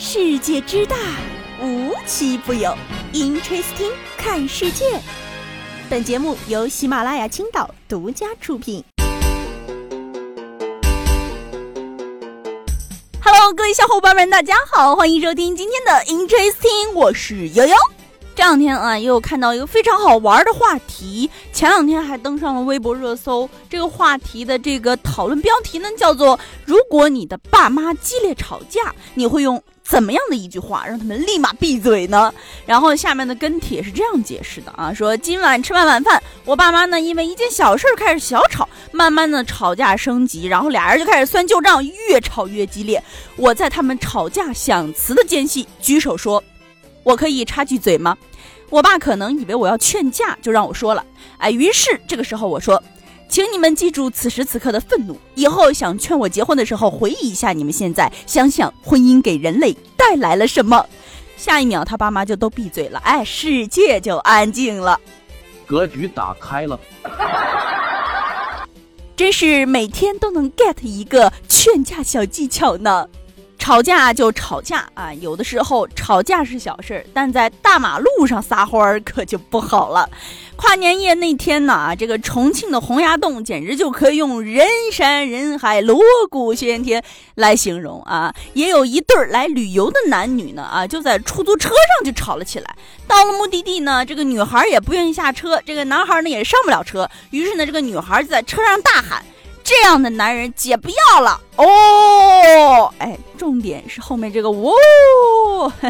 世界之大，无奇不有。Interesting，看世界。本节目由喜马拉雅青岛独家出品。Hello，各位小伙伴们，大家好，欢迎收听今天的 Interesting，我是悠悠。这两天啊，又看到一个非常好玩的话题，前两天还登上了微博热搜。这个话题的这个讨论标题呢，叫做“如果你的爸妈激烈吵架，你会用怎么样的一句话让他们立马闭嘴呢？”然后下面的跟帖是这样解释的啊，说今晚吃完晚饭，我爸妈呢因为一件小事开始小吵，慢慢的吵架升级，然后俩人就开始算旧账，越吵越激烈。我在他们吵架想词的间隙举手说。我可以插句嘴吗？我爸可能以为我要劝架，就让我说了。哎，于是这个时候我说，请你们记住此时此刻的愤怒，以后想劝我结婚的时候，回忆一下你们现在，想想婚姻给人类带来了什么。下一秒，他爸妈就都闭嘴了，哎，世界就安静了，格局打开了。真是每天都能 get 一个劝架小技巧呢。吵架就吵架啊，有的时候吵架是小事儿，但在大马路上撒欢儿可就不好了。跨年夜那天呢，这个重庆的洪崖洞简直就可以用人山人海、锣鼓喧天来形容啊。也有一对儿来旅游的男女呢，啊，就在出租车上就吵了起来。到了目的地呢，这个女孩也不愿意下车，这个男孩呢也上不了车，于是呢，这个女孩就在车上大喊。这样的男人姐不要了哦！哎，重点是后面这个哦。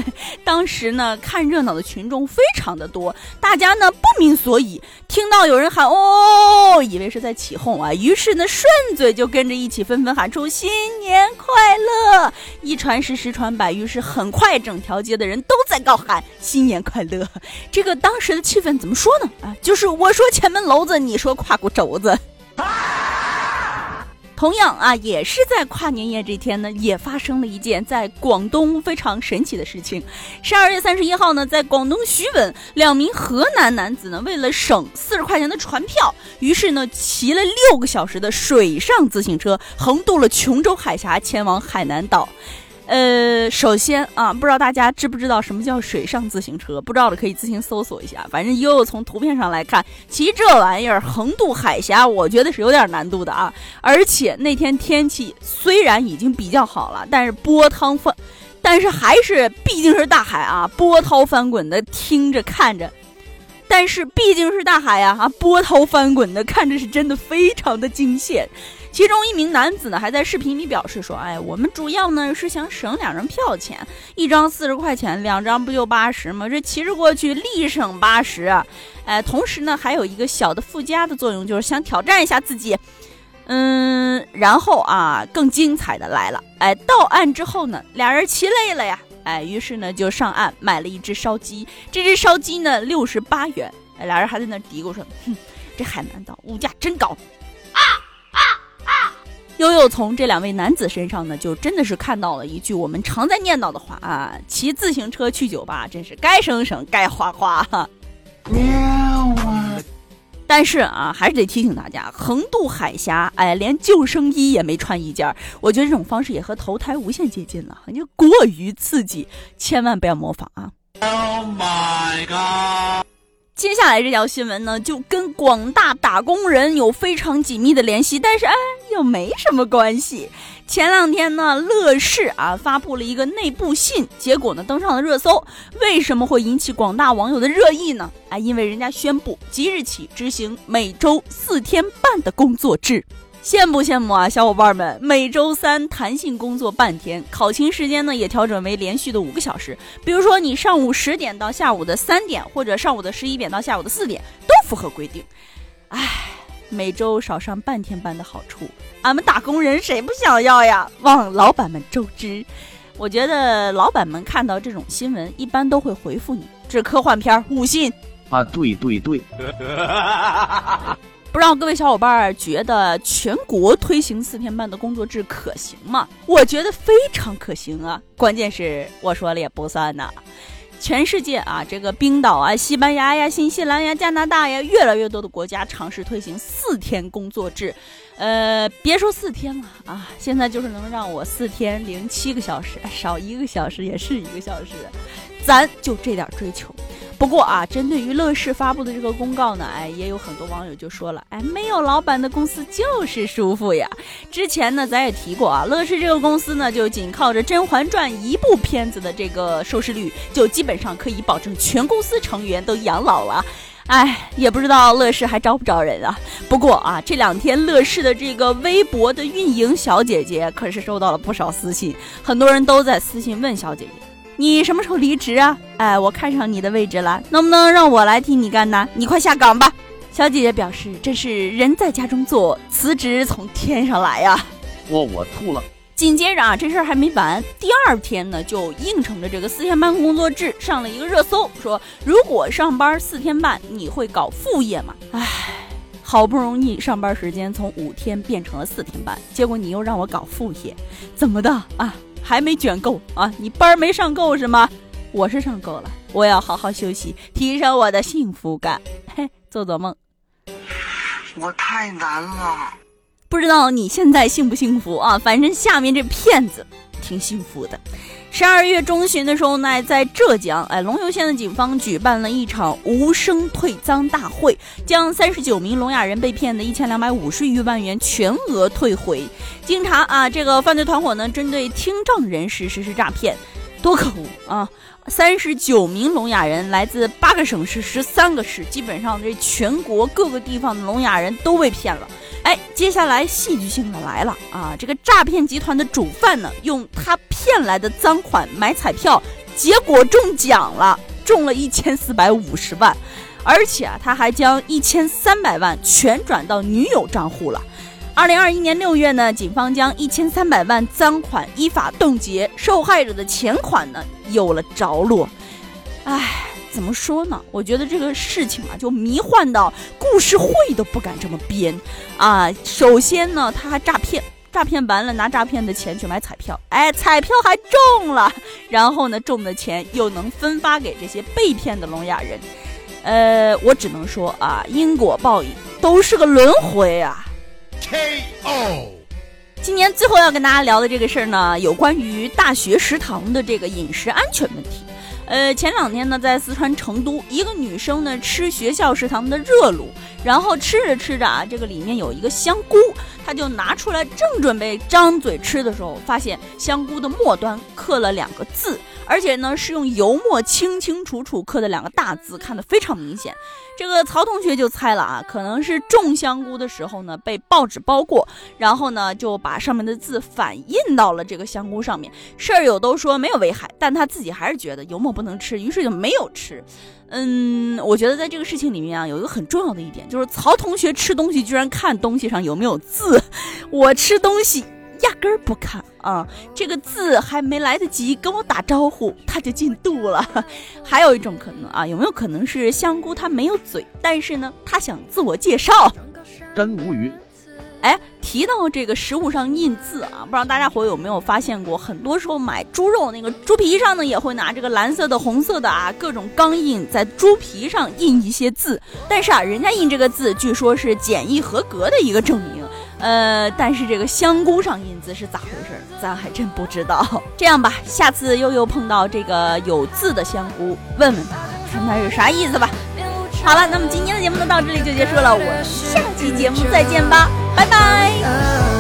当时呢，看热闹的群众非常的多，大家呢不明所以，听到有人喊哦，以为是在起哄啊，于是呢顺嘴就跟着一起纷纷喊出新年快乐。一传十，十传百，于是很快整条街的人都在高喊新年快乐。这个当时的气氛怎么说呢？啊，就是我说前门楼子，你说胯骨轴子。同样啊，也是在跨年夜这天呢，也发生了一件在广东非常神奇的事情。十二月三十一号呢，在广东徐闻，两名河南男子呢，为了省四十块钱的船票，于是呢，骑了六个小时的水上自行车，横渡了琼州海峡，前往海南岛。呃，首先啊，不知道大家知不知道什么叫水上自行车？不知道的可以自行搜索一下。反正悠悠从图片上来看，骑这玩意儿横渡海峡，我觉得是有点难度的啊。而且那天天气虽然已经比较好了，但是波涛翻，但是还是毕竟是大海啊，波涛翻滚的，听着看着，但是毕竟是大海呀，啊，波涛翻滚的，看着是真的非常的惊险。其中一名男子呢，还在视频里表示说：“哎，我们主要呢是想省两张票钱，一张四十块钱，两张不就八十吗？这骑着过去立省八十。哎，同时呢，还有一个小的附加的作用，就是想挑战一下自己。嗯，然后啊，更精彩的来了。哎，到岸之后呢，俩人骑累了呀，哎，于是呢就上岸买了一只烧鸡。这只烧鸡呢六十八元。哎，俩人还在那嘀咕说：哼，这海南岛物价真高。”悠悠从这两位男子身上呢，就真的是看到了一句我们常在念叨的话啊：骑自行车去酒吧，真是该省省，该花花。喵啊！但是啊，还是得提醒大家，横渡海峡，哎，连救生衣也没穿一件儿，我觉得这种方式也和投胎无限接近了，你就过于刺激，千万不要模仿啊！Oh my god！接下来这条新闻呢，就跟广大打工人有非常紧密的联系，但是哎，又没什么关系。前两天呢，乐视啊发布了一个内部信，结果呢登上了热搜。为什么会引起广大网友的热议呢？啊，因为人家宣布即日起执行每周四天半的工作制。羡不羡慕啊，小伙伴们！每周三弹性工作半天，考勤时间呢也调整为连续的五个小时。比如说你上午十点到下午的三点，或者上午的十一点到下午的四点，都符合规定。唉，每周少上半天班的好处，俺们打工人谁不想要呀？望老板们周知。我觉得老板们看到这种新闻，一般都会回复你：这科幻片，五星啊！对对对。不知道各位小伙伴觉得全国推行四天半的工作制可行吗？我觉得非常可行啊！关键是我说了也不算呢。全世界啊，这个冰岛啊、西班牙呀、新西兰呀、加拿大呀，越来越多的国家尝试推行四天工作制。呃，别说四天了啊，现在就是能让我四天零七个小时，少一个小时也是一个小时，咱就这点追求。不过啊，针对于乐视发布的这个公告呢，哎，也有很多网友就说了，哎，没有老板的公司就是舒服呀。之前呢，咱也提过啊，乐视这个公司呢，就仅靠着《甄嬛传》一部片子的这个收视率，就基本上可以保证全公司成员都养老了。哎，也不知道乐视还招不招人啊。不过啊，这两天乐视的这个微博的运营小姐姐可是收到了不少私信，很多人都在私信问小姐姐。你什么时候离职啊？哎，我看上你的位置了，能不能让我来替你干呢？你快下岗吧！小姐姐表示，真是人在家中坐，辞职从天上来呀！我我吐了。紧接着啊，这事儿还没完，第二天呢，就应承着这个四天半工作制上了一个热搜，说如果上班四天半，你会搞副业吗？唉，好不容易上班时间从五天变成了四天半，结果你又让我搞副业，怎么的啊？还没卷够啊？你班没上够是吗？我是上够了，我要好好休息，提升我的幸福感，嘿，做做梦。我太难了，不知道你现在幸不幸福啊？反正下面这骗子挺幸福的。十二月中旬的时候呢，在浙江，哎，龙游县的警方举办了一场无声退赃大会，将三十九名聋哑人被骗的一千两百五十余万元全额退回。经查啊，这个犯罪团伙呢，针对听障人士实施诈骗，多可恶啊！三十九名聋哑人来自八个省市、十三个市，基本上这全国各个地方的聋哑人都被骗了。哎，接下来戏剧性的来了啊！这个诈骗集团的主犯呢，用他骗来的赃款买彩票，结果中奖了，中了一千四百五十万，而且啊，他还将一千三百万全转到女友账户了。二零二一年六月呢，警方将一千三百万赃款依法冻结，受害者的钱款呢有了着落。唉。怎么说呢？我觉得这个事情啊，就迷幻到故事会都不敢这么编啊。首先呢，他还诈骗，诈骗完了拿诈骗的钱去买彩票，哎，彩票还中了，然后呢，中的钱又能分发给这些被骗的聋哑人。呃，我只能说啊，因果报应都是个轮回啊。K.O. 今年最后要跟大家聊的这个事儿呢，有关于大学食堂的这个饮食安全问题。呃，前两天呢，在四川成都，一个女生呢吃学校食堂的热卤，然后吃着吃着啊，这个里面有一个香菇，她就拿出来，正准备张嘴吃的时候，发现香菇的末端刻了两个字。而且呢，是用油墨清清楚楚刻的两个大字，看得非常明显。这个曹同学就猜了啊，可能是种香菇的时候呢被报纸包过，然后呢就把上面的字反印到了这个香菇上面。舍友都说没有危害，但他自己还是觉得油墨不能吃，于是就没有吃。嗯，我觉得在这个事情里面啊，有一个很重要的一点，就是曹同学吃东西居然看东西上有没有字，我吃东西。压根儿不看啊！这个字还没来得及跟我打招呼，他就进肚了。还有一种可能啊，有没有可能是香菇它没有嘴，但是呢，它想自我介绍？真无语。哎，提到这个食物上印字啊，不知道大家伙有没有发现过？很多时候买猪肉那个猪皮上呢，也会拿这个蓝色的、红色的啊，各种钢印在猪皮上印一些字。但是啊，人家印这个字，据说是检疫合格的一个证明。呃，但是这个香菇上印字是咋回事？咱还真不知道。这样吧，下次又又碰到这个有字的香菇，问问他，看他是啥意思吧。好了，那么今天的节目呢到这里就结束了，我们下期节目再见吧，拜拜。